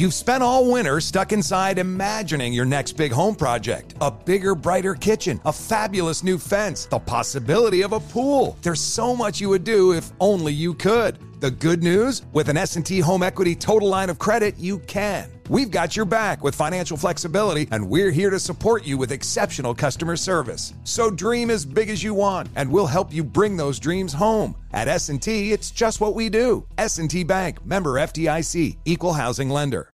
You've spent all winter stuck inside imagining your next big home project. A bigger, brighter kitchen, a fabulous new fence, the possibility of a pool. There's so much you would do if only you could. The good news? With an S&T Home Equity Total Line of Credit, you can. We've got your back with financial flexibility, and we're here to support you with exceptional customer service. So dream as big as you want, and we'll help you bring those dreams home. At S&T, it's just what we do. S&T Bank, member FDIC, equal housing lender.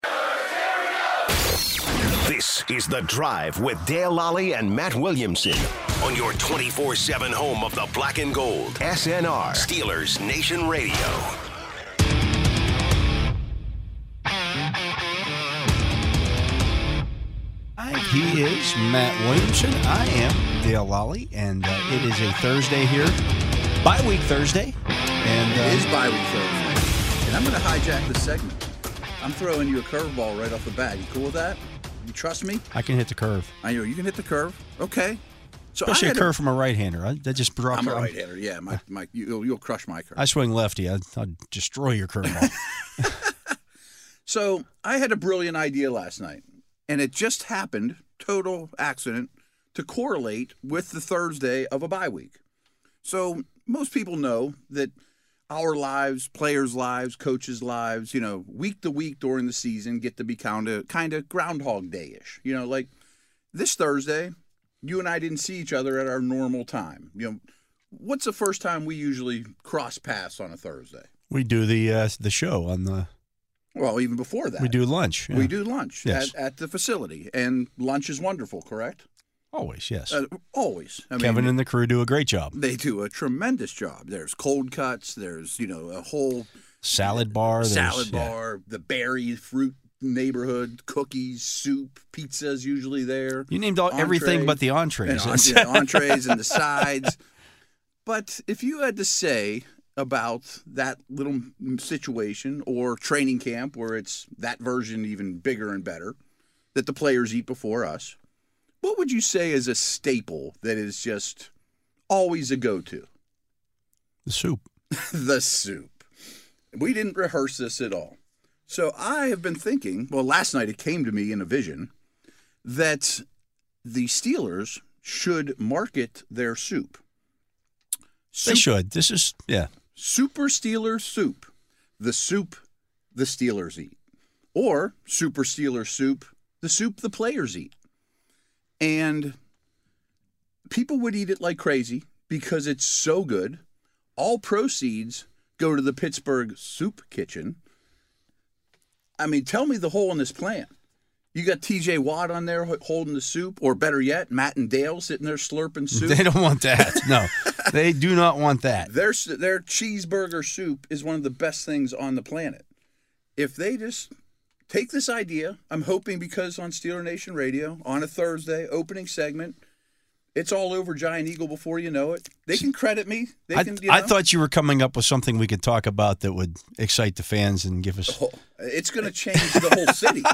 This is The Drive with Dale Lally and Matt Williamson on your 24 7 home of the black and gold. SNR, Steelers Nation Radio. Hi, he is Matt Williamson. I am Dale Lally, and uh, it is a Thursday here, bye week Thursday. And It is uh, bye week Thursday. And I'm going to hijack this segment. I'm throwing you a curveball right off the bat. You cool with that? You trust me? I can hit the curve, I know you can hit the curve. Okay. So especially I a curve from a right-hander. I, that just dropped. I'm a right-hander. Yeah, my, my, you, you'll crush my curve. I swing lefty. I, I'd destroy your curveball. So I had a brilliant idea last night, and it just happened, total accident, to correlate with the Thursday of a bye week. So most people know that our lives, players' lives, coaches' lives, you know, week to week during the season get to be kind of kind of Groundhog Day-ish. You know, like this Thursday, you and I didn't see each other at our normal time. You know, what's the first time we usually cross paths on a Thursday? we do the uh, the show on the. Well, even before that, We do lunch. We do lunch Yes. at, at the facility, and lunch is wonderful, correct? Always. Yes. Uh, always. I Kevin mean, and the crew do a great job. they do a tremendous job. There's cold cuts. There's you know a whole Salad bar. salad yeah. bar, the berry fruit neighborhood, cookies, soup, pizza's usually there. You named all, everything but the entrees. en- yeah, entrees and the sides. But if you had to say about that little situation or training camp where it's that version even bigger and better that the players eat before us, what would you say is a staple that is just always a go-to? the soup. the soup. We didn't rehearse this at all. So I have been thinking, well, last night it came to me in a vision that the Steelers should market their soup. They should. This is yeah. Super Steelers soup. The soup the Steelers eat. Or Super Steelers soup, the soup the players eat. And people would eat it like crazy because it's so good. All proceeds go to the Pittsburgh Soup Kitchen. I mean, tell me the hole in this plan. You got TJ Watt on there holding the soup, or better yet, Matt and Dale sitting there slurping soup. They don't want that. No, they do not want that. Their their cheeseburger soup is one of the best things on the planet. If they just take this idea, I'm hoping because on Steeler Nation Radio on a Thursday opening segment, it's all over Giant Eagle before you know it. They can credit me. They I, can. You I thought you were coming up with something we could talk about that would excite the fans and give us. Oh, it's going to change the whole city.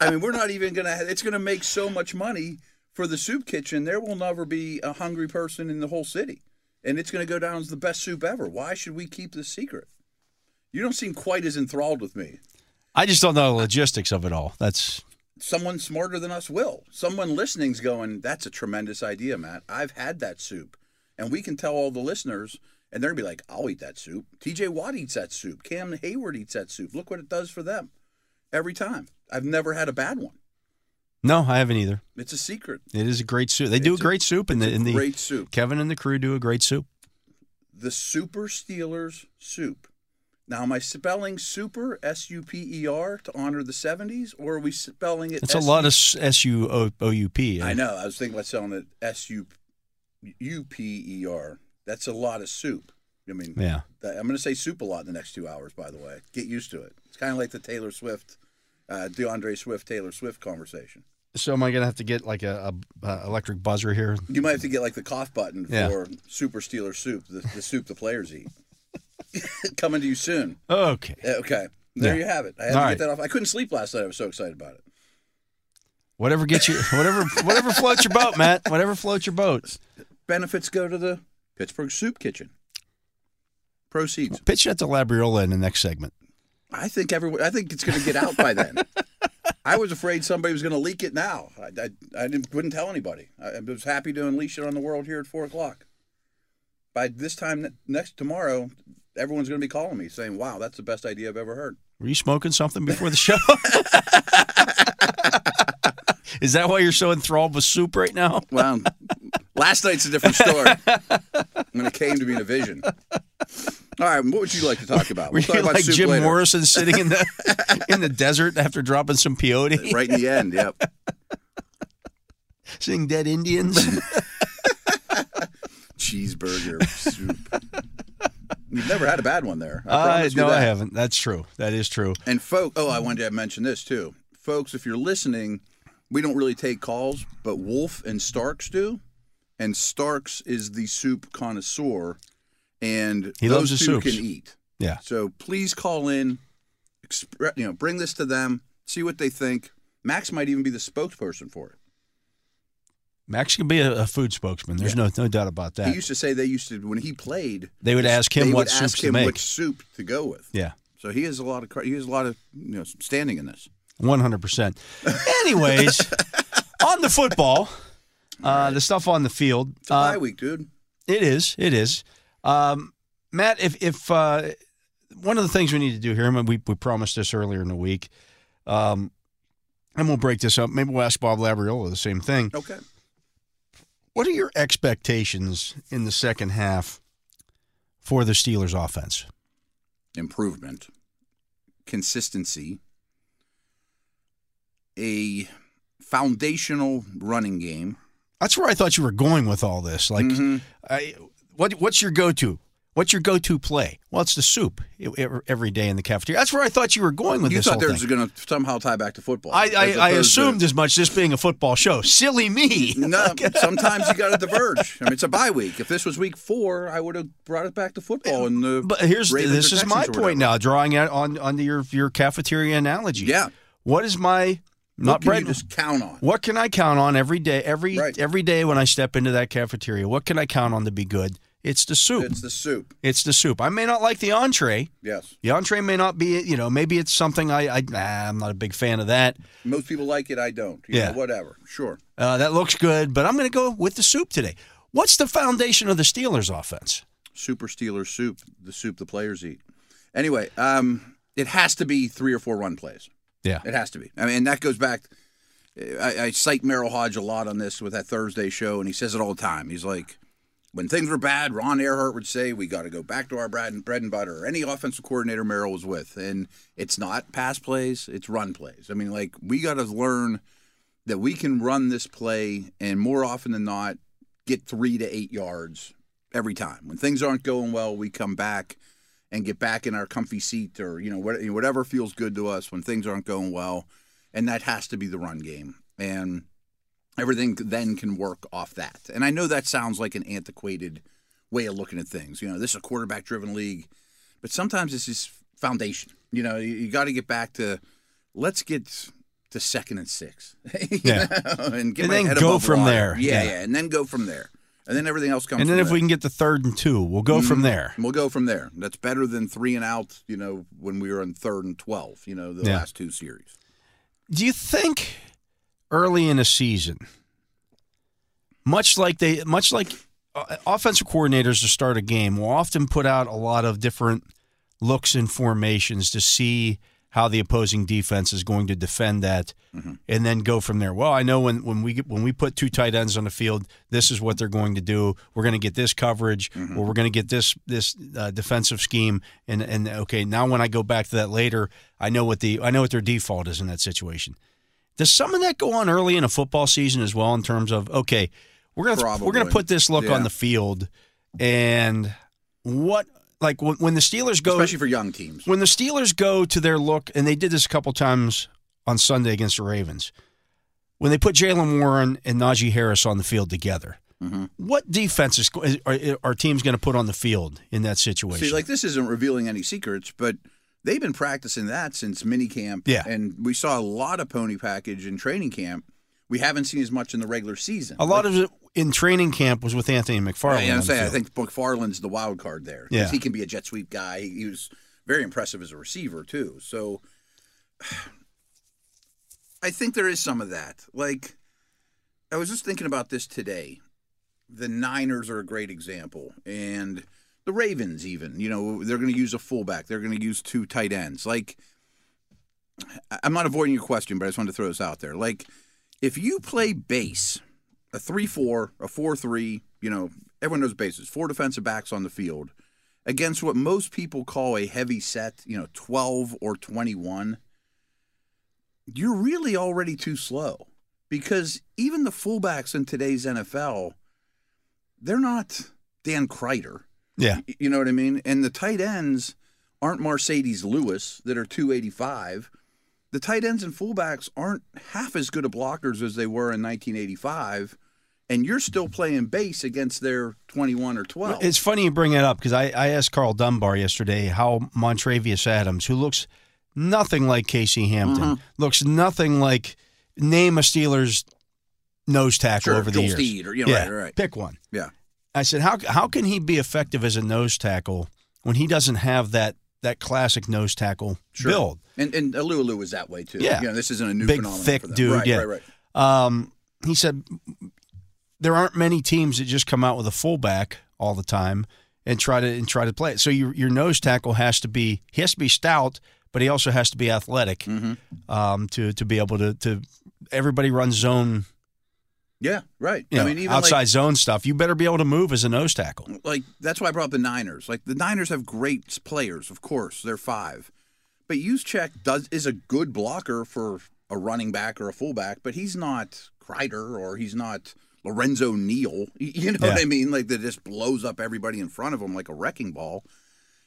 I mean, we're not even going to. It's going to make so much money for the soup kitchen. There will never be a hungry person in the whole city, and it's going to go down as the best soup ever. Why should we keep this secret? You don't seem quite as enthralled with me. I just don't know the logistics of it all. That's Someone smarter than us will. Someone listening's going, "That's a tremendous idea, Matt. I've had that soup, and we can tell all the listeners." And they're gonna be like, "I'll eat that soup." T.J. Watt eats that soup. Cam Hayward eats that soup. Look what it does for them every time. I've never had a bad one. no, I haven't either. It's a secret. It is a great soup. They do a It's great soup, and the, it's in the great soup. Kevin and the crew do a great soup. The Super Steelers soup. Now, am I spelling super S U P E R to honor the '70s, or are we spelling it? It's a lot of S U O O U P. I know. I was thinking about spelling it S U U P E R. That's a lot of soup. I mean, Yeah. that- I'm going to say soup a lot in the next two hours. By the way, get used to it. It's kind of like the Taylor Swift, uh, DeAndre Swift, Taylor Swift conversation. So am I gonna have to get like a, a, a electric buzzer here? You might have to get like the cough button Yeah. for Super Steeler soup, the, the soup the players eat. Coming to you soon. Okay. Okay, there Yeah. you have it. I had All to right. get that off. I couldn't sleep last night. I was so excited about it. Whatever gets you, whatever, whatever floats your boat, Matt. Whatever floats your boat. Benefits go to the Pittsburgh Soup Kitchen. Proceeds. Pitch that to Labriola in the next segment. I think everyone. I think it's going to get out by then. I was afraid somebody was going to leak it now. I, I, I didn't, wouldn't tell anybody. I, I was happy to unleash it on the world here at four o'clock. By this time next tomorrow, everyone's going to be calling me saying, "Wow, that's the best idea I've ever heard." Were you smoking something before the show? Is that why you're so enthralled with soup right now? Well, last night's a different story. when it came to me in a vision. All right, what would you like to talk about? Were We'll talk you about like Jim later. Morrison sitting in the in the desert after dropping some peyote, Right in the end, yep. seeing dead Indians? Cheeseburger soup. You've never had a bad one there. I Uh, no, I haven't. That's true. That is true. And folks, oh, I wanted to mention this too, folks. If you're listening, we don't really take calls, but Wolf and Starks do, and Starks is the soup connoisseur, and He those loves the two soups. can eat. Yeah. So please call in, you know, bring this to them, see what they think. Max might even be the spokesperson for it. Max can be a, a food spokesman. There's no no doubt about that. He used to say they used to when he played. They would ask him what ask to make. which soup to go with. yeah. So he has a lot of he has a lot of you know standing in this. One hundred percent. Anyways, on the football, uh, the stuff on the field. It's a uh, bye week, dude. It is. It is. Um, Matt, if if uh, one of the things we need to do here, and we we promised this earlier in the week, um, and we'll break this up. Maybe we'll ask Bob Labriola the same thing. Okay. What are your expectations in the second half for the Steelers' offense? improvement, consistency, a foundational running game. That's where I thought you were going with all this. Like, Mm-hmm. I, what what's your go to? What's your go to play? Well, it's the soup every day in the cafeteria. That's where I thought you were going with you this thought who there was going to somehow tie back to football. I, I, I opposed to- assumed as much, this being a football show. Silly me. No, sometimes you got to diverge. I mean, it's a bye week. If this was week four, I would have brought it back to football. And the But here's Ravens this is my point now, drawing out on onto your your cafeteria analogy. Yeah. What is my not What bread? you just count on? What can I count on every day? Every Right. every day when I step into that cafeteria, what can I count on to be good? It's the soup. It's the soup. It's the soup. I may not like the entree. Yes. The entree may not be, you know, maybe it's something I, I nah, I'm not a big fan of that. Most people like it. I don't. You Yeah. Know, whatever. Sure. Uh, that looks good, but I'm going to go with the soup today. What's the foundation of the Steelers' offense? Super Steelers soup, the soup the players eat. Anyway, um, it has to be three or four run plays. Yeah. It has to be. I mean, that goes back. I, I cite Merril Hoge a lot on this with that Thursday show, and he says it all the time. He's like, when things were bad, Ron Erhardt would say, "We got to go back to our bread and, bread and butter." Or any offensive coordinator Merril was with, and it's not pass plays; it's run plays. I mean, like we got to learn that we can run this play, and more often than not, get three to eight yards every time. When things aren't going well, we come back and get back in our comfy seat, or you know whatever feels good to us when things aren't going well, and that has to be the run game. And everything then can work off that. And I know that sounds like an antiquated way of looking at things. You know, this is a quarterback driven league, but sometimes it's just foundation. You know, you, you got to get back to let's get to second and six, Yeah. know, and get And then go from water. there. Yeah, Yeah. yeah, and then go from there, and then everything else comes. And then if there. we can get the third and two, we'll go from mm-hmm. there. We'll go from there. That's better than three and out. You know, when we were in third and twelve. You know, the Yeah. last two series. Do you think early in a season, much like they, much like uh, offensive coordinators to start a game, will often put out a lot of different looks and formations to see how the opposing defense is going to defend that, and then go from there. Well, I know when when we get, when we put two tight ends on the field, this is what they're going to do. We're going to get this coverage, or we're going to get this this uh, defensive scheme, and and okay, now when I go back to that later, I know what the I know what their default is in that situation. Does some of that go on early in a football season as well in terms of okay, we're gonna we're gonna put this look Yeah. on the field, and what like when, when the Steelers go Especially for young teams. when the Steelers go to their look, and they did this a couple times on Sunday against the Ravens, when they put Jaylen Warren and Najee Harris on the field together, Mm-hmm. what defense is, are, are teams going to put on the field in that situation? See, like this isn't revealing any secrets, but they've been practicing that since minicamp. Yeah. and we saw a lot of pony package in training camp. We haven't seen as much in the regular season. a lot of it in training camp was with Anthony McFarland. On I'm saying I think McFarland's the wild card there. Yeah. he can be a jet sweep guy. He was very impressive as a receiver too. So I think there is some of that. Like I was just thinking about this today. The Niners are a great example, and the Ravens even. You know, they're going to use a fullback. They're going to use two tight ends. Like I'm not avoiding your question, but I just wanted to throw this out there. Like if you play base, a three-four, a four-three, you know, everyone knows bases. Four defensive backs on the field against what most people call a heavy set, you know, 12 or 21, you're really already too slow because even the fullbacks in today's NFL, they're not Dan Kreider. Yeah. You know what I mean? And the tight ends aren't Marcedes Lewis that are 285. The tight ends and fullbacks aren't half as good of blockers as they were in 1985. And you're still playing base against their 21 or 12. It's funny you bring it up because I, I asked Karl Dunbar yesterday how Montravius Adams, who looks nothing like Casey Hampton, Mm-hmm. looks nothing like name a Steelers nose tackle Sure, over the Joel years. Steed or- you know, yeah, right, right. pick one. yeah. I said, how how can he be effective as a nose tackle when he doesn't have that that classic nose tackle Sure. build? And and Alualu was that way too. Yeah. You know, this isn't a new Big, thick dude, Right, yeah. right, right. Um, he said there aren't many teams that just come out with a fullback all the time and try to and try to play it. So your your nose tackle has to be he has to be stout, but he also has to be athletic Mm-hmm. um, to to be able to to everybody runs zone Yeah, right. you know, I mean, even outside like, zone stuff. You better be able to move as a nose tackle. like that's why I brought up the Niners. Like the Niners have great players, of course. They're five, but Juszczyk does is a good blocker for a running back or a fullback, but he's not Kreider or he's not Lorenzo Neal. You know what I mean? Like that just blows up everybody in front of him like a wrecking ball.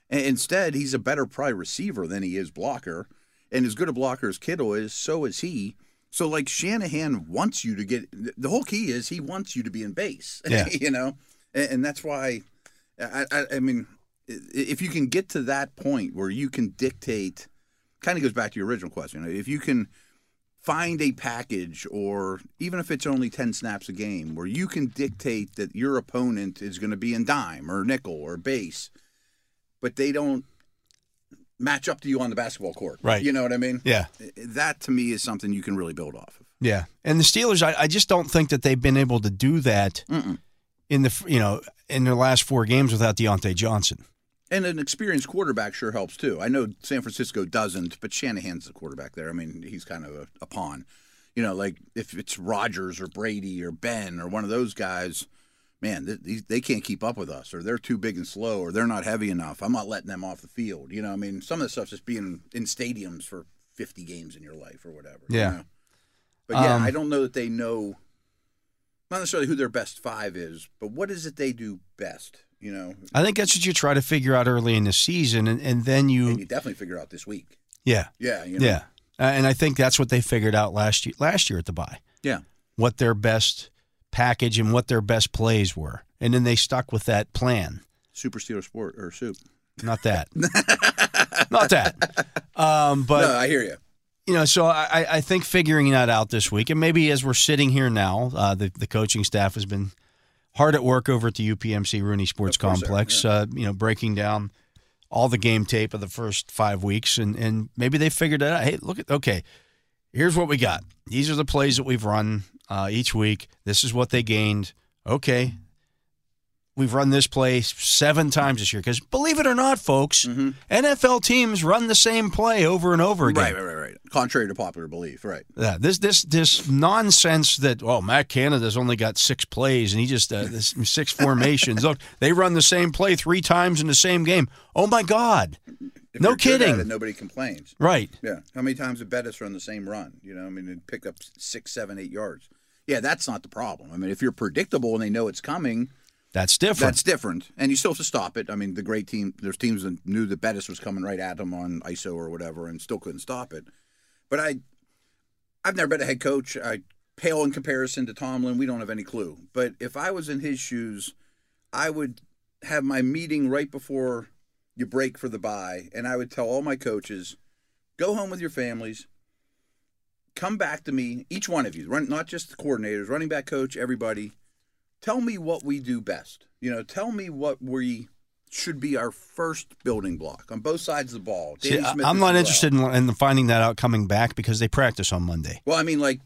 And instead, he's a better probably receiver than he is blocker. And as good a blocker as Kittle is, so is he. So like Shanahan wants you to get the whole key is he wants you to be in base. Yeah. you know, and, and that's why I, I, I mean, if you can get to that point where you can dictate, kind of goes back to your original question. If you can find a package, or even if it's only ten snaps a game, where you can dictate that your opponent is going to be in dime or nickel or base, but they don't match up to you on the basketball court. Right. You know what I mean? Yeah. That to me is something you can really build off of. Yeah, and the Steelers, I, I just don't think that they've been able to do that Mm-mm. in the you know in their last four games without Diontae Johnson. And an experienced quarterback sure helps too. I know San Francisco doesn't, but Shanahan's the quarterback there. I mean, he's kind of a, a pawn. You know, like if it's Rodgers or Brady or Ben or one of those guys, man, th- these, they can't keep up with us, or they're too big and slow, or they're not heavy enough. I'm not letting them off the field. You know, I mean, some of the stuff's just being in stadiums for 50 games in your life or whatever. you Yeah. know? But yeah, Um, I don't know that they know, not necessarily who their best five is, but what is it they do best? You know, I think that's what you try to figure out early in the season, and, and then and you you definitely figure out this week. yeah Yeah, you know? yeah, uh, and I think that's what they figured out last year last year at the bye. Yeah. what their best package and what their best plays were, and then they stuck with that plan. Super Steeler Sport or Soup. Not that, not that. Um, but no, I hear you. you know, so I, I think figuring that out this week, and maybe as we're sitting here now, uh, the the coaching staff has been hard at work over at the UPMC Rooney Sports Of course they are, Complex. Uh, you know, breaking down all the game tape of the first five weeks, and and maybe they figured it out. Hey, look at okay, here's what we got. These are the plays that we've run uh, each week. This is what they gained. Okay. We've run this play seven times this year because, believe it or not, folks, NFL teams run the same play over and over again. Right, right, right, right. Contrary to popular belief, right. Yeah, this this this nonsense that oh Matt Canada's only got six plays and he just uh, this, six formations. Look, they run the same play three times in the same game. Oh my God! If No you're good at kidding. it, nobody complains. Right? Yeah. How many times did Bettis run the same run? You know, I mean, and pick up six, seven, eight yards. Yeah, that's not the problem. I mean, if you're predictable and they know it's coming, That's different. that's different. And you still have to stop it. I mean, the great team, there's teams that knew that Bettis was coming right at them on ISO or whatever and still couldn't stop it. But I, I've never been a head coach. I pale in comparison to Tomlin. We don't have any clue. But if I was in his shoes, I would have my meeting right before you break for the bye, and I would tell all my coaches, go home with your families. Come back to me, each one of you, run not just the coordinators, running back coach, everybody. Tell me what we do best. You know, tell me what we should be our first building block on both sides of the ball. See, Danny I- Smith I'm not well. interested in, in finding that out coming back because they practice on Monday. Well, I mean, like,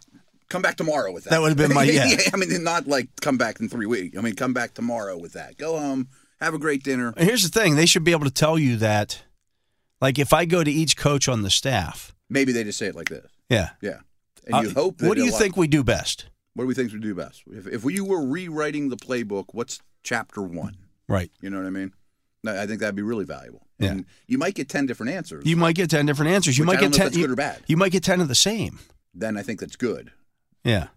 come back tomorrow with that. That would've been my- yeah. I mean, not like come back in three weeks. I mean, come back tomorrow with that. Go home, have a great dinner. And Here's the thing: they should be able to tell you that, like, if I go to each coach on the staff, Maybe they just say it like this. Yeah. Yeah, and Uh, you hope. That what do you think we do best? What do we think we do best? If if you were rewriting the playbook, what's chapter one? Right. You know what I mean? No, I think that'd be really valuable. Yeah. And you might get ten different answers. You might get ten different answers. You might get ten. you, good or bad. you might get ten of the same. then I think that's good. Yeah.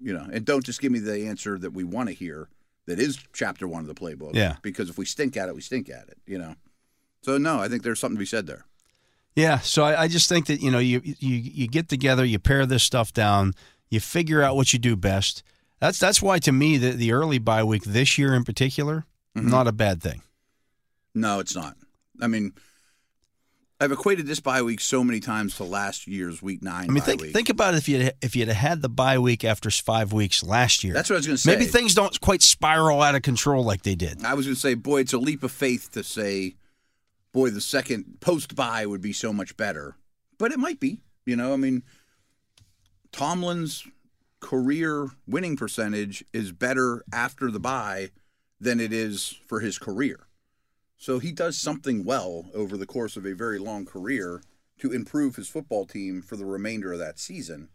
You know, and don't just give me the answer that we want to hear. That is chapter one of the playbook. Yeah. Because if we stink at it, we stink at it. You know. So no, I think there's something to be said there. Yeah, so I, I just think that you know you, you you get together, you pare this stuff down, you figure out what you do best. That's that's why to me the the early bye week this year in particular Mm-hmm. not a bad thing. No, it's not. I mean, I've equated this bye week so many times to last year's week nine. I mean think week. think about it if you if you'd had the bye week after five weeks last year. That's what I was going to say. Maybe things don't quite spiral out of control like they did. I was going to say, boy, it's a leap of faith to say, boy, the second post bye would be so much better. But it might be. You know, I mean, Tomlin's career winning percentage is better after the bye than it is for his career. So he does something well over the course of a very long career to improve his football team for the remainder of that season.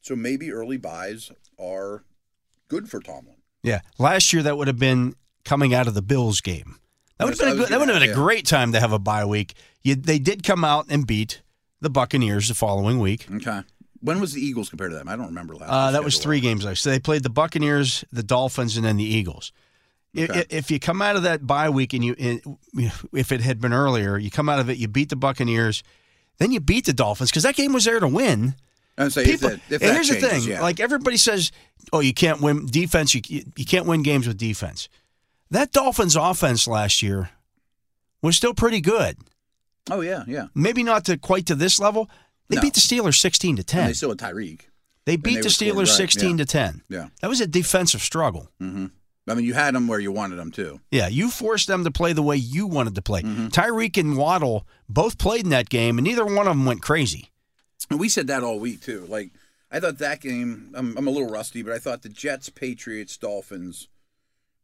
So maybe early byes are good for Tomlin. Yeah, last year that would have been coming out of the Bills game. That would have been a what I was good, that would have been a great time to have a bye week. You, they did come out and beat the Buccaneers the following week. Okay. When was the Eagles compared to them? I don't remember last. Uh, that was three games. I so they played the Buccaneers, the Dolphins, and then the Eagles. Okay. If you come out of that bye week and you, if it had been earlier, you come out of it, you beat the Buccaneers, then you beat the Dolphins because that game was there to win. Say People, if that, if and here's changes, the thing: yeah. like everybody says, oh, you can't win defense. You you can't win games with defense. That Dolphins offense last year was still pretty good. oh yeah, yeah. Maybe not to quite to this level. They No. beat the Steelers sixteen to And ten. they still had Tyreek. They beat they the Steelers right, sixteen yeah. to ten. Yeah. That was a defensive struggle. Mm-hmm. I mean, you had them where you wanted them too. Yeah, you forced them to play the way you wanted to play. Mm-hmm. Tyreek and Waddle both played in that game, and neither one of them went crazy. And we said that all week too. Like I thought that game. I'm, I'm a little rusty, but I thought the Jets, Patriots, Dolphins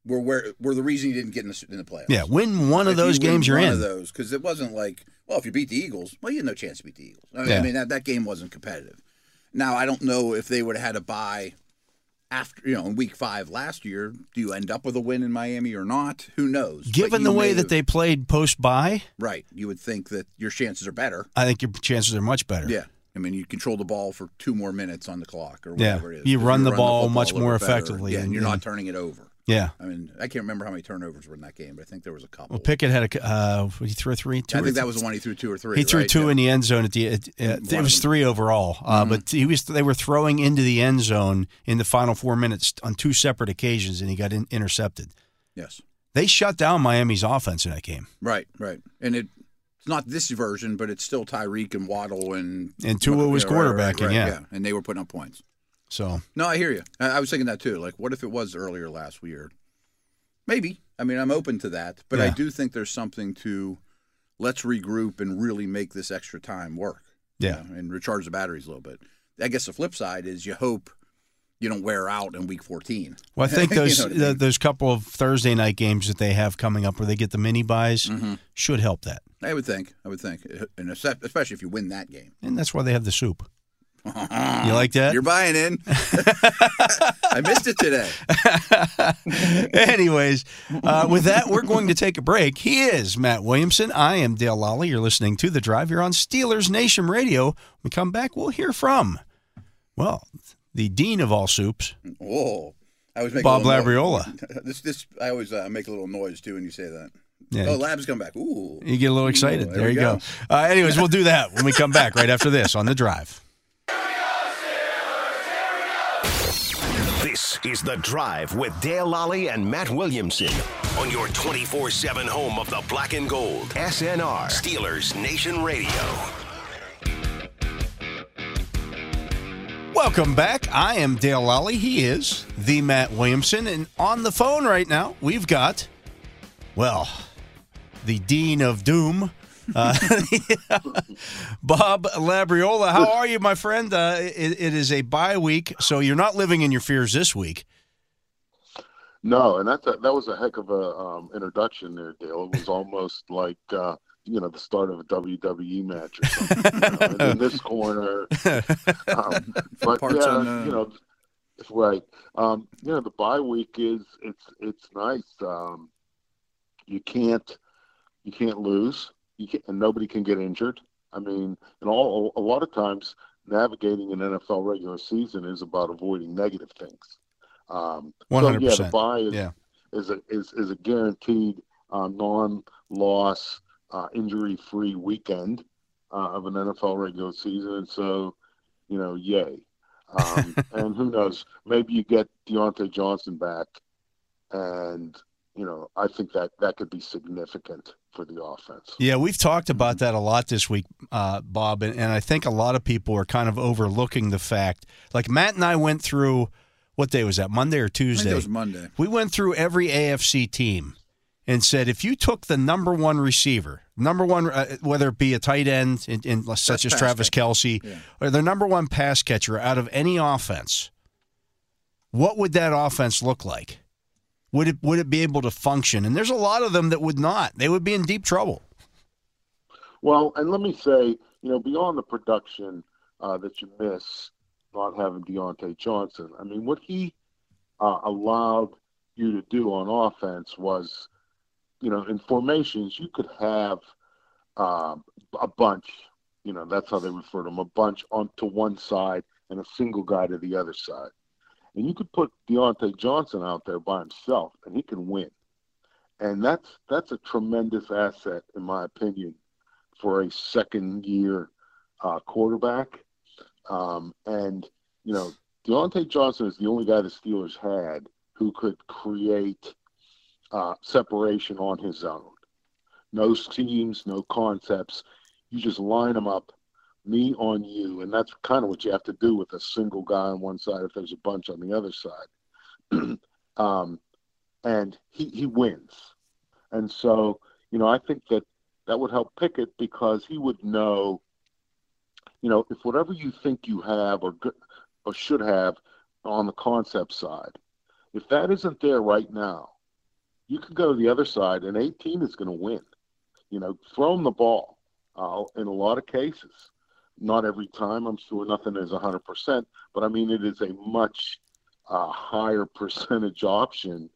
were where were the reason you didn't get in the in the playoffs. Yeah, win one of If those you games, you're one in. One of those because it wasn't like well, if you beat the Eagles, well, you had no chance to beat the Eagles. I mean, Yeah. I mean that, that game wasn't competitive. Now I don't know if they would have had a bye after you know in week five last year. Do you end up with a win in Miami or not? Who knows? Given the way may that have- they played post bye, right, you would think that your chances are better. I think your chances are much better. Yeah. I mean, you control the ball for two more minutes on the clock or Yeah. whatever it is. You run the ball football much more effectively Yeah, and- and you're and- not turning it over. Yeah. I mean, I can't remember how many turnovers were in that game, but I think there was a couple. Well, Pickett had a uh, he threw a three. Two I think that was the one he threw two or three. He threw right? two Yeah. in the end zone at the. It, it, One it was three overall, uh, but he was. They were throwing into the end zone in the final four minutes on two separate occasions, and he got in, intercepted. Yes. They shut down Miami's offense in that game, Right, right. And it, it's not this version, but it's still Tyreek and Waddle and And Tua was right, right, right, quarterbacking, yeah. And they were putting up points. So No, I hear you. I, was thinking that too. Like, what if it was earlier last year? Maybe. I mean, I'm open to that, but I do think there's something to let's regroup and really make this extra time work. you Yeah. know, and recharge the batteries a little bit. I guess the flip side is you hope you don't wear out in week 14. Well, I think You know those I the, mean? those couple of Thursday night games that they have coming up, where they get the mini byes, Mm-hmm. should help that, I would think. I would think, and especially if you win that game. and that's why they have the soup. You like that? You're buying in. I missed it today. Anyways, uh, with that, we're going to take a break. He is Matt Williamson. I am Dale Lally. You're listening to The Drive. You're on Steelers Nation Radio. When we come back, we'll hear from, well, the dean of all soups, Whoa. I always make Bob Labriola. This, this, I always uh, make a little noise too when you say that. Yeah. Oh, Lab's come back. Ooh. You get a little excited. Ooh, there, there you go. go. Uh, anyways, we'll do that when we come back right after this on The Drive. This is The Drive with Dale Lally and Matt Williamson on your 24 7 home of the black and gold. SNR, Steelers Nation Radio. Welcome back. I am Dale Lally. He is the Matt Williamson. And on the phone right now, we've got, well, the dean of doom. Uh, Bob Labriola, how are you, my friend? Uh, it, it is a bye week, so you're not living in your fears this week. No, and that's a, that was a heck of a um, introduction there, Dale. It was almost like uh, you know the start of a WWE match or something. you know, in this corner, um, but Parts yeah, unknown. you know, right. Um, you know, the bye week is it's it's nice. Um, you can't you can't lose. You can't, and nobody can get injured. I mean, and all a lot of times navigating an NFL regular season is about avoiding negative things. Um, One so, yeah, the bye is Yeah. is a is, is a guaranteed uh, non-loss, uh, injury-free weekend uh, of an NFL regular season. And so, you know, yay. Um, and who knows? Maybe you get Diontae Johnson back, and you know, I think that that could be significant for the offense. Yeah, we've talked about that a lot this week, uh, Bob, and, and I think a lot of people are kind of overlooking the fact. Like Matt and I went through, what day was that? Monday or I think Tuesday? it was Monday. We went through every AFC team and said if you took the number one receiver, number one, uh, whether it be a tight end in, in such Best as Travis catcher. Kelce, Yeah. or the number one pass catcher out of any offense, what would that offense look like? Would it would it be able to function? And there's a lot of them that would not. They would be in deep trouble. Well, and let me say, you know, beyond the production uh, that you miss not having Diontae Johnson, I mean, what he uh, allowed you to do on offense was, you know, in formations, you could have um, a bunch, you know, that's how they refer to them, a bunch on to one side and a single guy to the other side. And you could put Diontae Johnson out there by himself, and he can win. And that's that's a tremendous asset, in my opinion, for a second year uh, quarterback. Um, and, you know, Diontae Johnson is the only guy the Steelers had who could create uh, separation on his own. No schemes, no concepts. You just line them up, me on you. And that's kind of what you have to do with a single guy on one side if there's a bunch on the other side. um, and he, he wins. And so, you know, I think that that would help Pickett because he would know, you know, if whatever you think you have or or should have on the concept side, if that isn't there right now, you can go to the other side and 18 is going to win. You know, throw him the ball uh, in a lot of cases. Not every time, I'm sure nothing is 100%, but I mean, it is a much uh, higher percentage option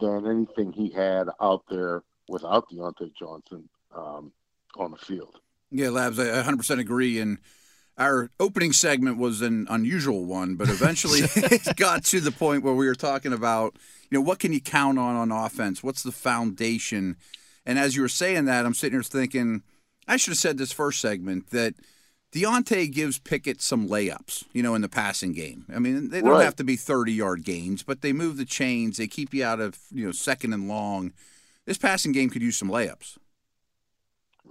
than anything he had out there without Diontae Johnson um, on the field. Yeah, Labs, I 100% agree. And our opening segment was an unusual one, but eventually it got to the point where we were talking about, you know, what can you count on on offense? What's the foundation? And as you were saying that, I'm sitting here thinking, I should have said this first segment that Diontae gives Pickett some layups, you know, in the passing game. I mean, they don't Right. have to be 30 yard gains, but they move the chains. They keep you out of, you know, second and long. This passing game could use some layups.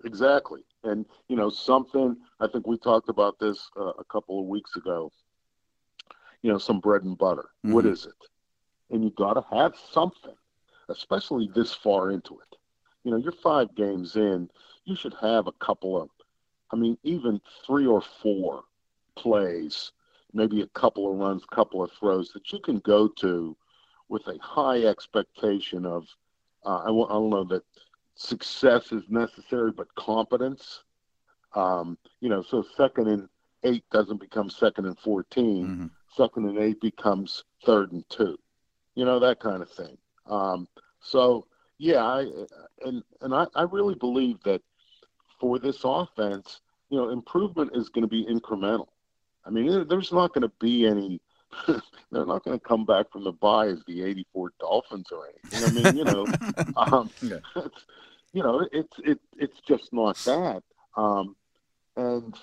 Exactly. And, you know, something, I think we talked about this uh, a couple of weeks ago, you know, some bread and butter. What Mhm. is it? And you got to have something, especially this far into it. You know, you're five games in, you should have a couple of, I mean, even three or four plays, maybe a couple of runs, couple of throws that you can go to with a high expectation of, uh, I, don't know that success is necessary, but competence. Um, you know, so second and eight doesn't become second and 14. Mhm. Second and eight becomes third and two. You know, that kind of thing. Um, so, yeah, I, and, and I, I really believe that for this offense, you know, improvement is going to be incremental. I mean, there's not going to be any. they're not going to come back from the bye as the '84 Dolphins or anything. I mean, you know, um, it's, you know, it's it it's just not that. Um, and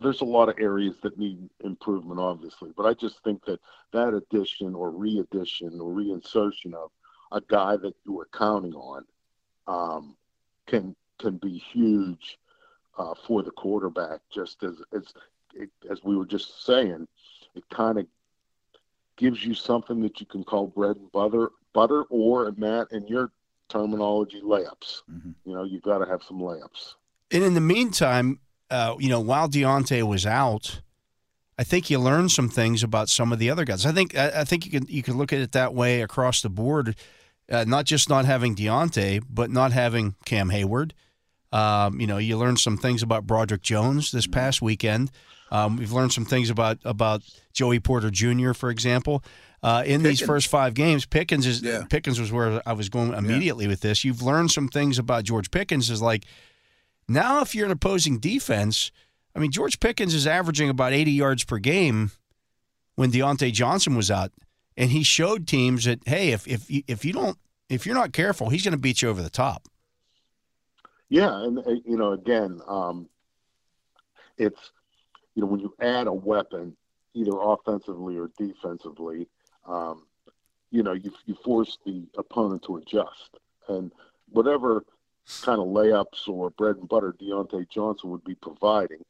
there's a lot of areas that need improvement, obviously. But I just think that that addition or re-addition or reinsertion of a guy that you were counting on um, can can be huge uh, for the quarterback. Just as as it, as we were just saying, it kind of gives you something that you can call bread and butter, butter, or Matt, in your terminology layups. Mhm. You know, you've got to have some layups. And in the meantime, uh, you know, while Diontae was out, I think you learned some things about some of the other guys. I think I, I think you can you can look at it that way across the board, uh, not just not having Diontae, but not having Cam Hayward. Um, you know, you learned some things about Broderick Jones this past weekend. Um, we've learned some things about about Joey Porter Jr., for example. Uh, in these first five games, Pickens is Yeah. Pickens was where I was going immediately with this. You've learned some things about George Pickens. Is like now, if you're an opposing defense, I mean, George Pickens is averaging about 80 yards per game when Diontae Johnson was out, and he showed teams that hey, if if if you don't if you're not careful, he's going to beat you over the top. Yeah, and uh, you know, again, um, it's you know when you add a weapon, either offensively or defensively, um, you know, you you force the opponent to adjust, and whatever kind of layups or bread and butter Diontae Johnson would be providing,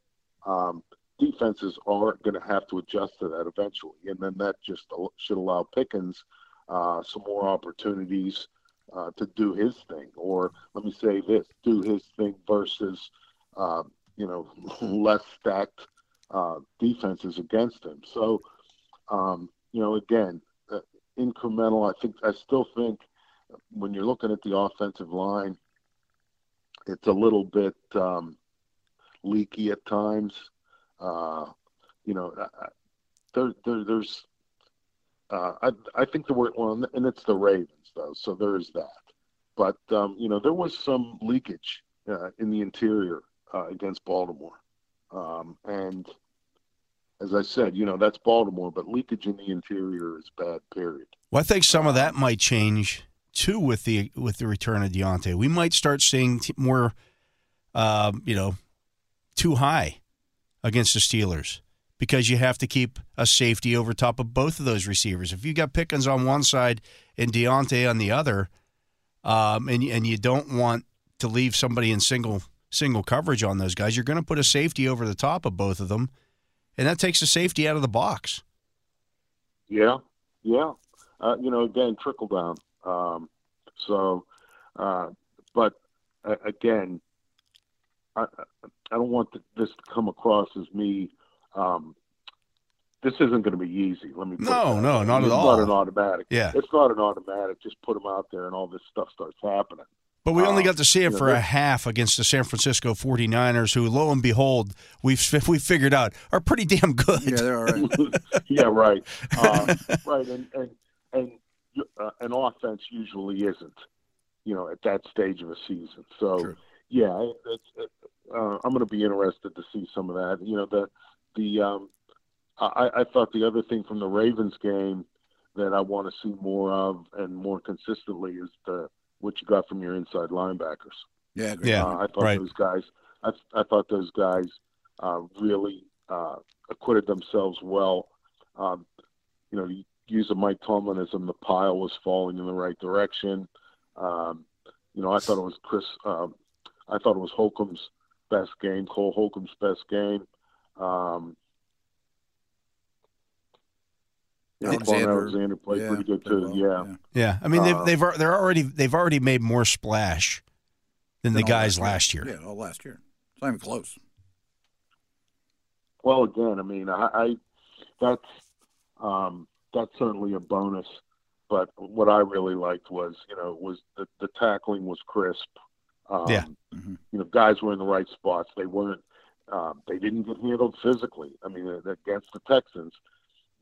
um, defenses are going to have to adjust to that eventually, and then that just should allow Pickens uh, some more opportunities uh, to do his thing, or let me say this: do his thing versus, uh, you know, less stacked uh, defenses against him. So, um, you know, again, uh, incremental. I think I still think when you're looking at the offensive line, it's a little bit um, leaky at times. Uh, you know, there, there, there's. Uh, I, I think the word well, and it's the Ravens though, so there is that. But um, you know, there was some leakage uh, in the interior uh, against Baltimore, um, and as I said, you know that's Baltimore, but leakage in the interior is bad. Period. Well, I think some of that might change two with the with the return of Diontae. We might start seeing t- more, uh, you know, too high against the Steelers because you have to keep a safety over top of both of those receivers. If you've got Pickens on one side and Diontae on the other, um, and and you don't want to leave somebody in single single coverage on those guys, you're going to put a safety over the top of both of them, and that takes the safety out of the box. Yeah, yeah. Uh, you know, again, trickle down. Um, so, uh, but uh, again, I, I I don't want this to come across as me. Um, this isn't going to be easy. Let me. Put No, that no, way. not at it's all. Not an automatic. Yeah. It's not an automatic. Just put them out there, and all this stuff starts happening. But we only Uh, got to see it yeah, for a they're- half against the San Francisco 49ers, who, lo and behold, we've we figured out are pretty damn good. Yeah, they're all right. yeah, right, uh, right, and and and uh, an offense usually isn't, you know, at that stage of a season. So, True. yeah, it, it, uh, I'm going to be interested to see some of that. You know, the the um, I, I thought the other thing from the Ravens game that I want to see more of and more consistently is the what you got from your inside linebackers. Yeah. Yeah, Uh, I thought right. those guys. I, I thought those guys uh, really uh, acquitted themselves well. Um, you know, you use a Mike Tomlinism. The pile was falling in the right direction. Um, you know, I thought it was Chris. Um, I thought it was Holcomb's best game. Cole Holcomb's best game. Um, you know, Alexander. Alexander played Yeah, pretty good too. well, yeah. Yeah, I mean they've Uh, they've they're already they've already made more splash than the Than all guys last year. Yeah, all last year. It's not even close. Well, again, I mean, I, I that's um, that's certainly a bonus. But what I really liked was, you know, was the, the tackling was crisp. Um, Yeah. Mhm. You know, guys were in the right spots. They weren't. Um, they didn't get handled physically. I mean, uh, against the Texans,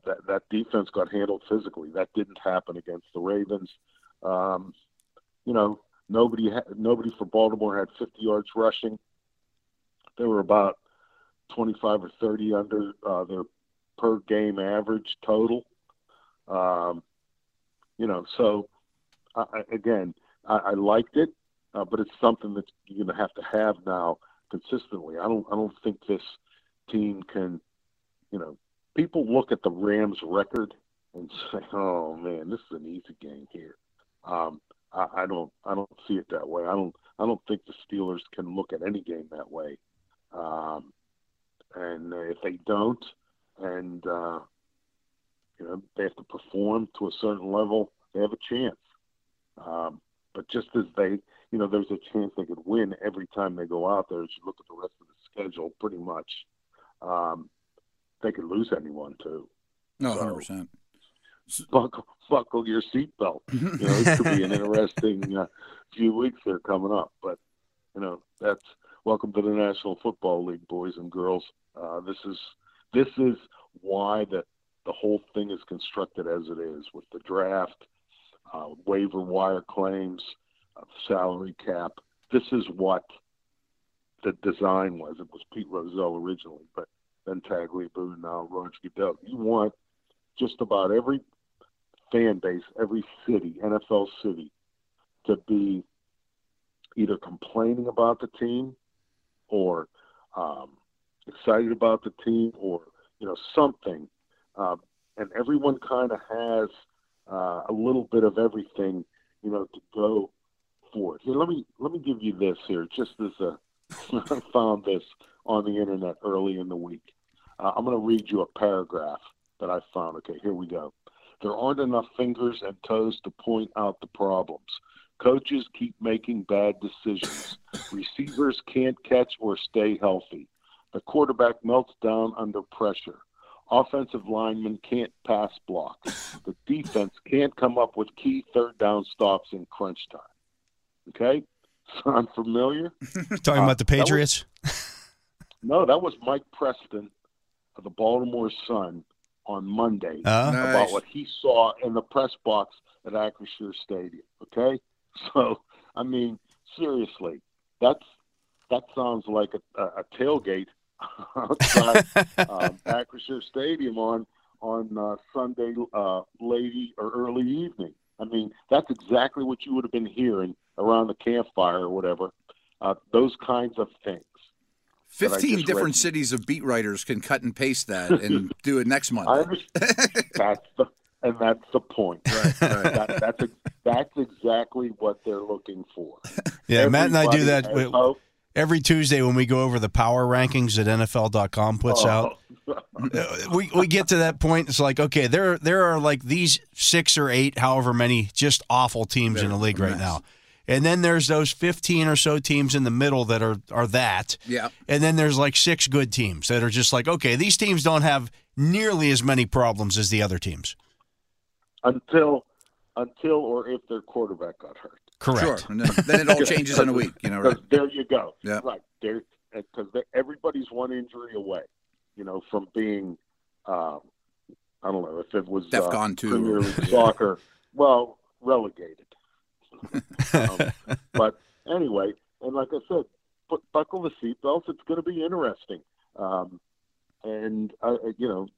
that that defense got handled physically. That didn't happen against the Ravens. Um, you know, nobody ha- nobody for Baltimore had 50 yards rushing. They were about 25 or 30 under uh, their per game average total. Um, you know, so I, again, I, I liked it, uh, but it's something that you're going to have to have now consistently. I don't, I don't think this team can, you know, people look at the Rams record and say, "Oh man, this is an easy game here." Um, I, I don't, I don't see it that way. I don't, I don't think the Steelers can look at any game that way. Um, and if they don't, and uh, you know they have to perform to a certain level, they have a chance. Um, But just as they, you know, there's a chance they could win every time they go out there. As you look at the rest of the schedule, pretty much, um, they could lose anyone too. No, So- hundred percent. Buckle, buckle your seatbelt. You know, it could be an interesting uh, few weeks here coming up. But you know, that's welcome to the National Football League, boys and girls. Uh, this is this is why the the whole thing is constructed as it is with the draft, uh, waiver wire claims, salary cap. This is what the design was. It was Pete Rozelle originally, but then Tagliabue and now Roger Goodell. You want just about every fan base, every city, NFL city, to be either complaining about the team or um, excited about the team or you know something, um, and everyone kind of has uh, a little bit of everything, you know, to go for it. Here, let me let me give you this here, just as a I found this on the internet early in the week. Uh, I'm going to read you a paragraph that I found. Okay, here we go. There aren't enough fingers and toes to point out the problems. Coaches keep making bad decisions. Receivers can't catch or stay healthy. The quarterback melts down under pressure. Offensive linemen can't pass block. The defense can't come up with key third down stops in crunch time. Okay? Sound familiar? Talking Uh, about the that was- Patriots? No, that was Mike Preston of the Baltimore Sun on Monday Uh, Nice. about what he saw in the press box at Acrisure Stadium. Okay, so I mean, seriously, that's that sounds like a, a, a tailgate outside um, Acrisure Stadium on on uh, Sunday uh, late or early evening. I mean, that's exactly what you would have been hearing around the campfire or whatever. Uh, those kinds of things. Fifteen different read. cities of beat writers can cut and paste that and do it next month. I understand. that's the and that's the point. Right, right. That, that's a, that's exactly what they're looking for. yeah, Matt and I do that has we- hope. every Tuesday when we go over the power rankings that NFL.com puts Oh, out. We we get to that point. It's like okay, there there are like these six or eight, however many, just awful teams in the league right mess. now, and then there's those fifteen or so teams in the middle that are are that, Yeah. and then there's like six good teams that are just like okay, these teams don't have nearly as many problems as the other teams. until until or if their quarterback got hurt. Correct. Sure. Then, then it all changes in a week. You know, right? Because there you go. Yeah. Right there, because everybody's one injury away. You know, from being, um, I don't know if it was uh, DEFCON two Premier League soccer. Well, relegated. Um, but anyway, and like I said, put, buckle the seatbelts. It's going to be interesting, um, and uh, you know,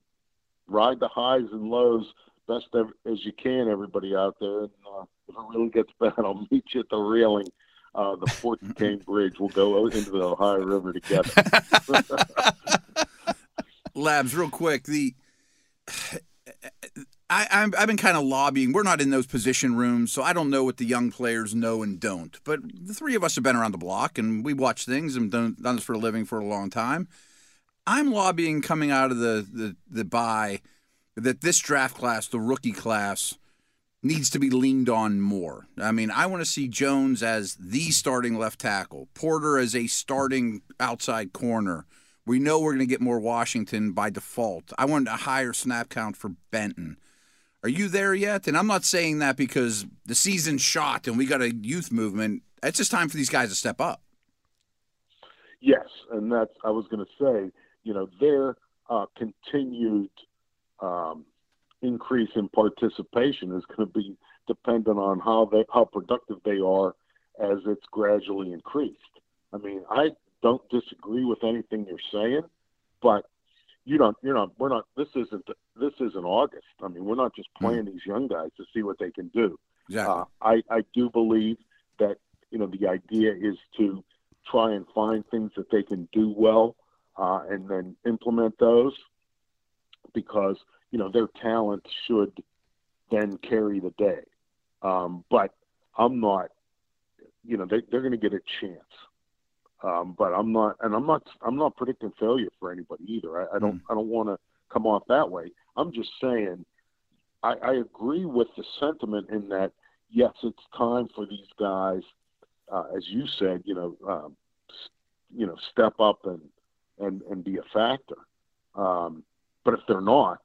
ride the highs and lows best as you can. Everybody out there, and uh, if it really gets bad, I'll meet you at the railing. Uh, the Fort Duquesne Bridge. We'll go into the Ohio River together. Labs, real quick. The I, I've been kind of lobbying. We're not in those position rooms, so I don't know what the young players know and don't. But the three of us have been around the block, and we watch things and done, done this for a living for a long time. I'm lobbying coming out of the the the bye that this draft class, the rookie class, needs to be leaned on more. I mean, I want to see Jones as the starting left tackle, Porter as a starting outside corner. We know we're going to get more Washington by default. I want a higher snap count for Benton. Are you there yet? And I'm not saying that because the season's shot and we got a youth movement. It's just time for these guys to step up. Yes, and that's I was going to say, you know, their uh, continued um, increase in participation is going to be dependent on how they how productive they are as it's gradually increased. I mean, I don't disagree with anything you're saying, but you don't you're not we're not this isn't this isn't August. I mean, we're not just playing these young guys to see what they can do. Exactly. Uh, I, I do believe that you know the idea is to try and find things that they can do well uh, and then implement those because you know their talent should then carry the day. Um, but I'm not, you know, they, they're going to get a chance. Um, but I'm not, and I'm not, I'm not predicting failure for anybody either. I, I don't, I don't want to come off that way. I'm just saying, I, I agree with the sentiment in that yes, it's time for these guys, uh, as you said, you know, um, you know, step up and and and be a factor. Um, but if they're not,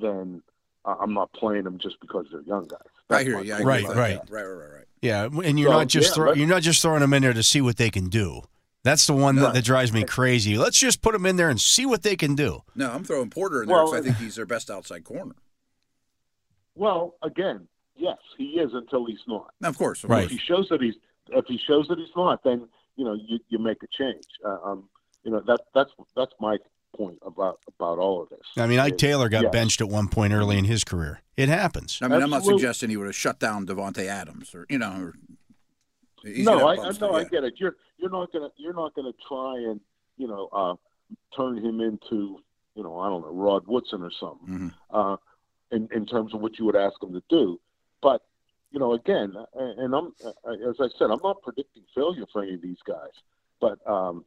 then I'm not playing them just because they're young guys. That's I hear you. right, right. right, right, right, right. Yeah, and you're so, not just yeah, throw, you're not just throwing them in there to see what they can do. That's the one that, that, drives me crazy. Let's just put them in there and see what they can do. No, I'm throwing Porter in there because I think he's their best outside corner. Well, again, yes, he is until he's not. Now, of course, of right. If he shows that he's if he shows that he's not, then you know you, you make a change. Uh, um, you know that that's that's my point about about all of this. I mean, Ike Taylor got yes. benched at one point early in his career. It happens. I mean, Absolutely. I'm not suggesting he would have shut down Davante Adams or you know. Or, no, I, I no, I get it. You're you're not gonna you're not gonna try and you know uh, turn him into you know I don't know Rod Woodson or something. Mm-hmm. Uh, in in terms of what you would ask him to do, but you know, again, and I'm as I said, I'm not predicting failure for any of these guys, but um,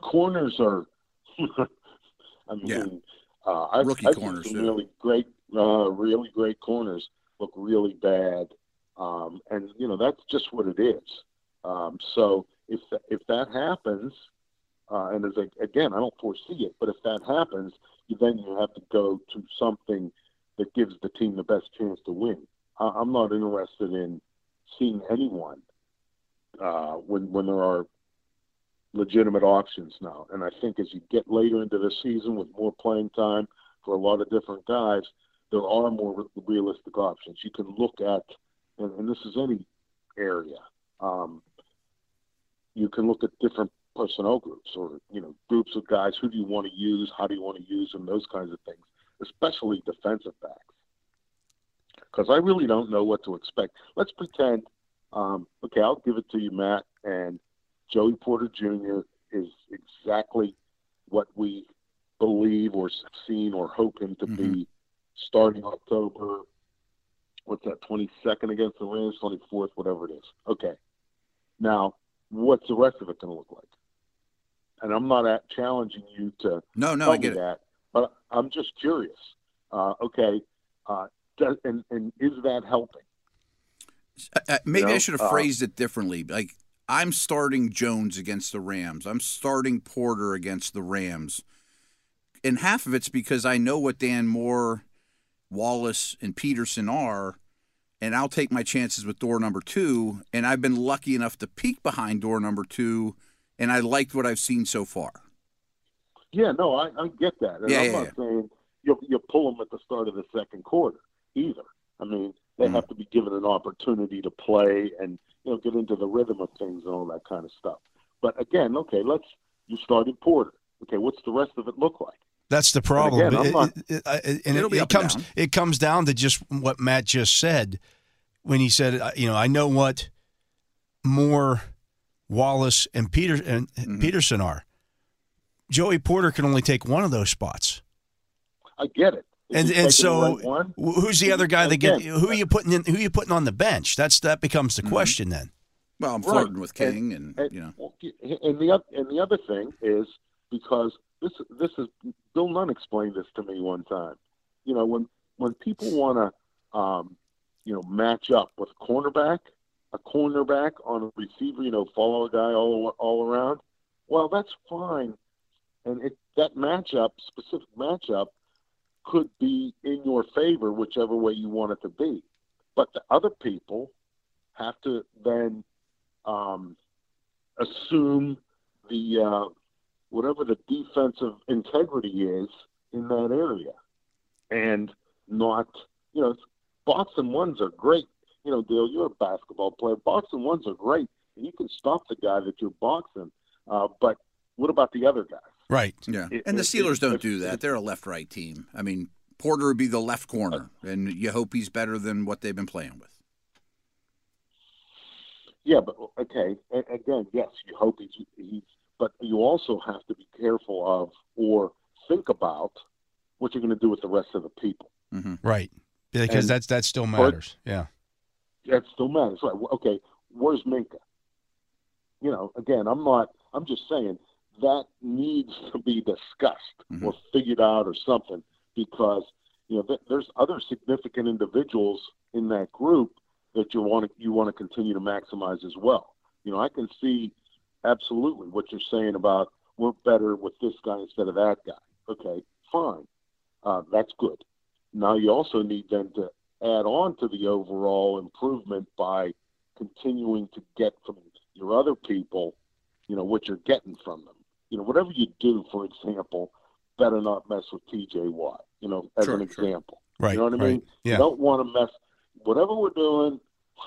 corners are. I mean, yeah. uh, I've, rookie I've corners, some really great, uh, really great corners look really bad, um, and you know that's just what it is. Um, so if if that happens, uh, and as I, again, I don't foresee it, but if that happens, you, then you have to go to something that gives the team the best chance to win. I'm not interested in seeing anyone uh, when when there are legitimate options now. And I think as you get later into the season with more playing time for a lot of different guys, there are more realistic options. You can look at, and, and this is any area. Um, you can look at different personnel groups or you know groups of guys. Who do you want to use? How do you want to use them? Those kinds of things, especially defensive backs because I really don't know what to expect. Let's pretend, um, okay, I'll give it to you, Matt, and Joey Porter Jr. is exactly what we believe or seen or hope him to mm-hmm. be starting October. What's that? Twenty second against the Rams, twenty fourth, whatever it is. Okay. Now, what's the rest of it going to look like? And I'm not at challenging you to no, no, I get that, it. but I'm just curious. Uh, okay, uh, does, and, and is that helping? Uh, uh, maybe you know, I should have uh, phrased it differently. Like I'm starting Jones against the Rams. I'm starting Porter against the Rams. And half of it's because I know what Dan Moore, Wallace, and Peterson are, and I'll take my chances with door number two. And I've been lucky enough to peek behind door number two, and I liked what I've seen so far. Yeah, no, I, I get that. And yeah, I'm yeah, not yeah. saying you you pull them at the start of the second quarter either. I mean, they mm have to be given an opportunity to play and you know get into the rhythm of things and all that kind of stuff. But again, okay, let's you started Porter. Okay, what's the rest of it look like? That's the problem. And, again, not, it, it, and it, it comes and it comes down to just what Matt just said when he said, uh, you know, I know what Moore, Wallace, and Peter and mm-hmm. Peterson are. Joey Porter can only take one of those spots. I get it. And and so who's the other guy that get who are you putting in who are you putting on the bench? That's that becomes the mm-hmm. question then. Well, I'm flirting right. with King, and, and, you know. And the and the other thing is because this this is Bill Nunn explained this to me one time. You know when when people want to um, you know match up with a cornerback, a cornerback on a receiver, you know follow a guy all all around. Well, that's fine, and it, that matchup specific matchup could be in your favor, whichever way you want it to be. But the other people have to then um, assume the uh, whatever the defensive integrity is in that area, and not you know box and ones are great. You know, Dale, you're a basketball player. Box and ones are great, and you can stop the guy that you're boxing. Uh, but what about the other guys? Right. Yeah. It, and the Steelers it, don't it, do that. They're a left-right team. I mean, Porter would be the left corner, and you hope he's better than what they've been playing with. Yeah, but okay. Again, yes, you hope he's, he's but you also have to be careful of or think about what you're going to do with the rest of the people. Mm-hmm. Right. Because and that's that still matters. yeah. That still matters. Right. Okay. Where's Minkah? You know, again, I'm not. I'm just saying that needs to be discussed mm-hmm. or figured out or something because you know th- there's other significant individuals in that group that you want to you want to continue to maximize as well. You know, I can see absolutely what you're saying about we're better with this guy instead of that guy. Okay, fine, uh, that's good. Now you also need then to add on to the overall improvement by continuing to get from your other people, you know, what you're getting from them. You know, whatever you do, for example, better not mess with TJ Watt. You know, as Sure, an sure. example. Right. You know what I right. mean? Yeah. You don't want to mess whatever we're doing,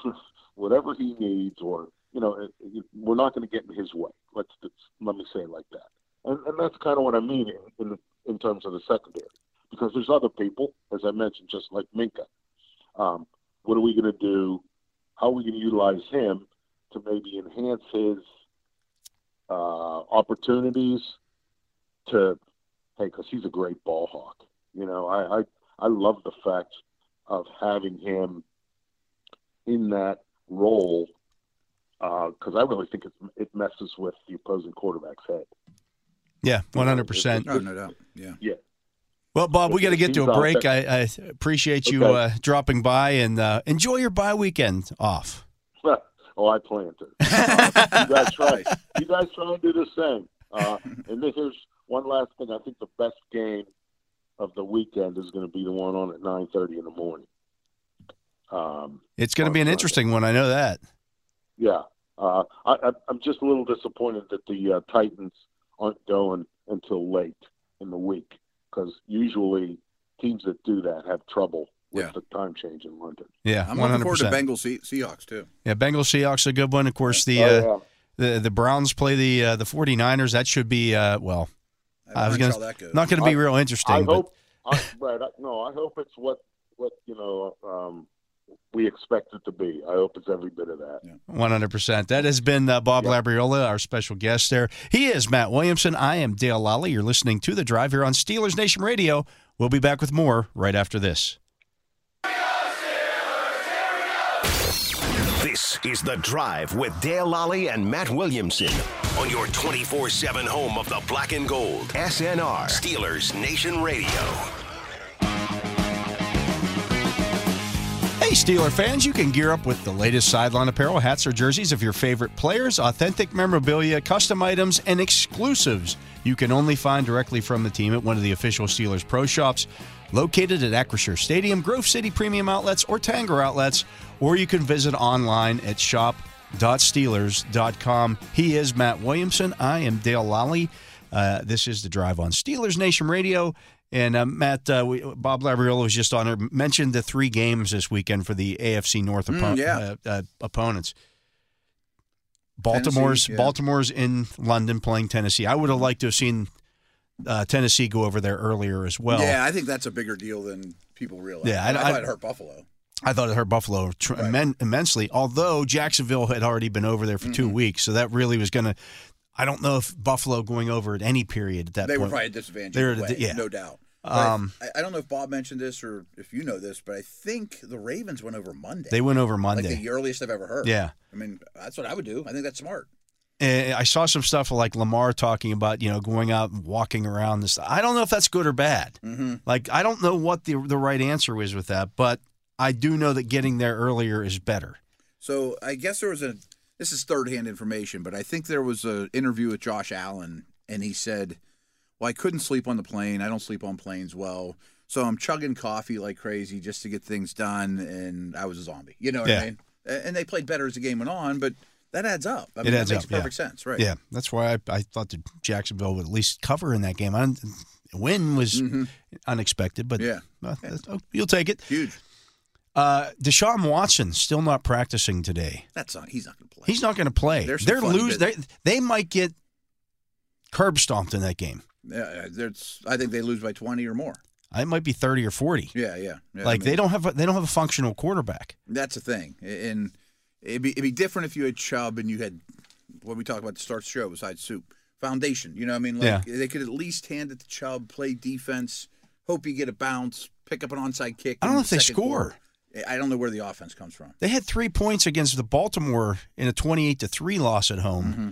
whatever he needs, or you know, we're not going to get in his way. Let's just, let me say it like that. And, and that's kind of what I mean in in, in terms of the secondary, because there's other people, as I mentioned, just like Minkah. Um, what are we going to do? How are we going to utilize him to maybe enhance his uh, opportunities to, hey, because he's a great ball hawk. You know, I, I I love the fact of having him in that role because I really think it, it messes with the opposing quarterback's head. Yeah, one hundred percent. No, no doubt. Yeah. Yeah. Well, Bob, we got to get to a break. I. I appreciate you Okay. uh, dropping by and uh, enjoy your bye weekend off. oh, I plan to. Uh, you guys try. You guys try and do the same. Uh, and then here's one last thing. I think the best game of the weekend is going to be the one on at nine thirty in the morning. Um, It's going to be an Sunday. interesting one. I know that. Yeah, uh, I, I, I'm just a little disappointed that the uh, Titans aren't going until late in the week because usually teams that do that have trouble with Yeah. the time change in London. Yeah, I'm one looking hundred forward to percent. Bengals Se- Seahawks too. Yeah, Bengals Seahawks a good one. Of course, the Oh, uh, the the Browns play the uh, the 49ers. That should be uh, well, I was going gonna that goes. not going to be I- real interesting. I but hope, I, right? I, no, I hope it's what what you know um, we expect it to be. I hope it's every bit of that. One hundred percent. That has been uh, Bob Labriola, our special guest. There, he is Matt Williamson. I am Dale Lolley. You're listening to the Drive here on Steelers Nation Radio. We'll be back with more right after this. This is The Drive with Dale Lolley and Matt Williamson on your 24 7 home of the black and gold. SNR, Steelers Nation Radio. Hey, Steeler fans, you can gear up with the latest sideline apparel, hats, or jerseys of your favorite players, authentic memorabilia, custom items, and exclusives you can only find directly from the team at one of the official Steelers Pro Shops located at Acrisure Stadium, Grove City Premium Outlets, or Tanger Outlets, or you can visit online at shop.steelers.com. He is Matt Williamson. I am Dale Lolley. Uh, this is the Drive on Steelers Nation Radio. And uh, Matt, uh, we, Bob Labriola was just on her, mentioned the three games this weekend for the AFC North oppo- Mm, yeah. uh, uh, opponents. Baltimore's yeah. Baltimore's in London playing Tennessee. I would have liked to have seen uh, Tennessee go over there earlier as well. yeah, I think that's a bigger deal than people realize. Yeah, I- I, I- thought it hurt Buffalo. I thought it hurt Buffalo tr- Right. immen- immensely. Although Jacksonville had already been over there for two Mm-hmm. weeks, so that really was going to. I don't know if Buffalo going over at any period at that They were point. probably at a disadvantage. They were way, yeah. no doubt. Um, I, I don't know if Bob mentioned this or if you know this, but I think the Ravens went over Monday. They went over like Monday. the earliest I've ever heard. yeah. I mean, that's what I would do. I think that's smart. Uh, I saw some stuff like Lamar talking about you know going out and walking around this. I don't know if that's good or bad. Mm-hmm. Like I don't know what the the right answer is with that, but I do know that getting there earlier is better. So I guess there was a. This is third hand information, but I think there was an interview with Josh Allen, and he said, "Well, I couldn't sleep on the plane. I don't sleep on planes well, so I'm chugging coffee like crazy just to get things done, and I was a zombie. You know what Yeah. I mean? And they played better as the game went on, but that adds up. I It mean, adds that makes up, yeah. perfect sense, right? Yeah, that's why I, I thought that Jacksonville would at least cover in that game. I, win was unexpected, but Yeah. oh, you'll take it. Huge. Uh, Deshaun Watson still not practicing today. That's not. He's not going to play. He's not going to play. They're lose. They they might get curb stomped in that game. Yeah, there's. I think they lose by twenty or more. It might be thirty or forty. Yeah, yeah. yeah like I they don't have a, they don't have a functional quarterback. That's the thing, and it'd be, it'd be different if you had Chubb and you had what we talk about to start the show besides soup foundation. You know, what I mean, like they could at least hand it to Chubb, play defense, hope you get a bounce, pick up an onside kick. I don't know the if they score. quarter. I don't know where the offense comes from. They had three points against the Baltimore in a twenty-eight to three loss at home. Mm-hmm.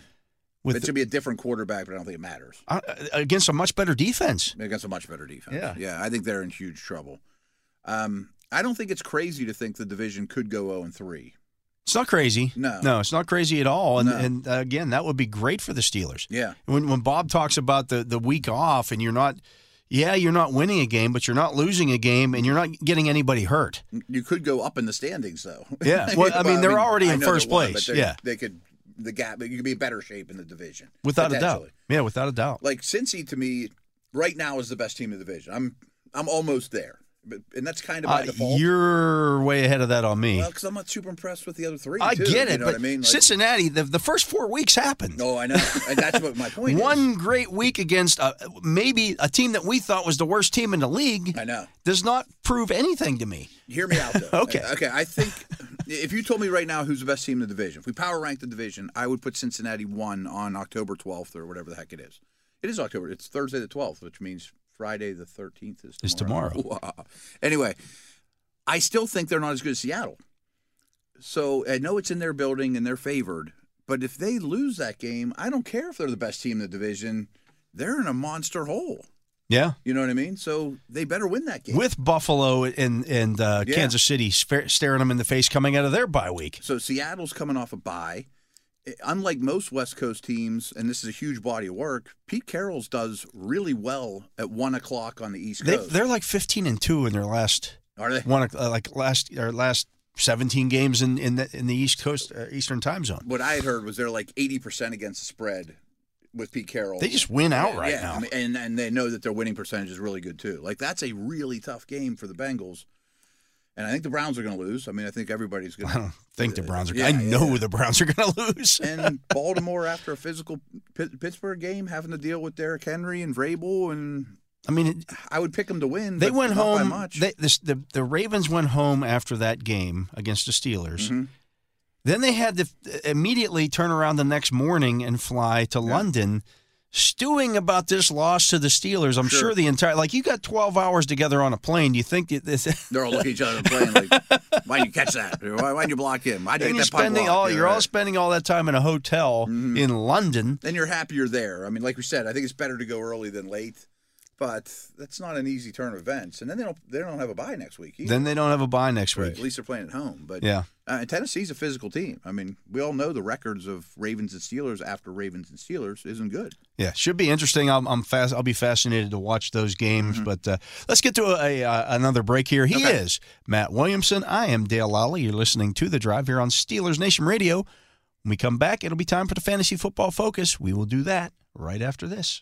With it should be a different quarterback, but I don't think it matters uh, against a much better defense. against a much better defense. Yeah. yeah. I think they're in huge trouble. Um, I don't think it's crazy to think the division could go 0 and 3. It's not crazy. No. no, it's not crazy at all. And, No. and uh, again, that would be great for the Steelers. Yeah. When when Bob talks about the the week off, and you're not, yeah, you're not winning a game, but you're not losing a game, and you're not getting anybody hurt. You could go up in the standings, though. Yeah. Well, I mean, they're already I in first place. Yeah. They could, the gap, but you could be in better shape in the division. Without a doubt. Yeah, without a doubt. Like, Cincy, to me, right now is the best team in the division. I'm I'm almost there. But, and that's kind of by Uh, default. you're way ahead of that on me. Well, because I'm not super impressed with the other three. I too, get it, You know but what I mean? Like, Cincinnati, the, the first four weeks happened. no, I know, and that's what my point is. One great week against uh, maybe a team that we thought was the worst team in the league I know. does not prove anything to me. Hear me out, though. Okay. Okay. I think if you told me right now who's the best team in the division, if we power rank the division, I would put Cincinnati one on October 12th or whatever the heck it is. It is October. It's Thursday the 12th, which means Friday the 13th is tomorrow. Is tomorrow. Wow. Anyway, I still think they're not as good as Seattle. So I know it's in their building and they're favored, but if they lose that game, I don't care if they're the best team in the division. They're in a monster hole. Yeah. You know what I mean? So they better win that game. With Buffalo and, and uh, Yeah. Kansas City staring them in the face coming out of their bye week. So Seattle's coming off a bye. Eh, Unlike most West Coast teams, and this is a huge body of work, Pete Carroll's does really well at one o'clock on the East Coast. they're like 15 and 2 in their last Are they? one uh, like last or last 17 games in in the, in the East Coast uh, Eastern Time Zone. What I had heard was they're like eighty percent against the spread with Pete Carroll. They just win outright yeah, now. I mean, and and they know that their winning percentage is really good too. Like that's a really tough game for the Bengals. And I think the Browns are going to lose. I mean, I think everybody's going to. I don't think the Browns are. Yeah, I know yeah. the Browns are going to lose. and Baltimore after a physical Pitt- Pittsburgh game, having to deal with Derrick Henry and Vrabel, and I mean, I would pick them to win. they went home. much. They, this, the the Ravens went home after that game against the Steelers. Mhm. Then they had to immediately turn around the next morning and fly to London, stewing about this loss to the Steelers. I'm sure, Sure. the entire like you got 12 hours together on a plane. Do you think that this? They're all looking at each other and playing like, "Why'd you catch that? Why, why'd you block him? Why'd you and get you're that spending block?" all Yeah, you're all spending all that time in a hotel Mm-hmm. in London. Then you're happier there. I mean, like we said, I think it's better to go early than late, but that's not an easy turn of events. And then they don't they don't have a bye next week. Either. Then they don't have a bye next Right, week. At least they're playing at home. But Yeah. uh, and Tennessee's a physical team. I mean, we all know the records of Ravens and Steelers after Ravens and Steelers isn't good. Yeah, should be interesting. I'm, I'm fast. I'll be fascinated to watch those games. But uh, let's get to a, a uh, another break here. He Mm-hmm. Okay. is Matt Williamson. I am Dale Lolley. You're listening to the Drive here on Steelers Nation Radio. When we come back, it'll be time for the fantasy football focus. We will do that right after this.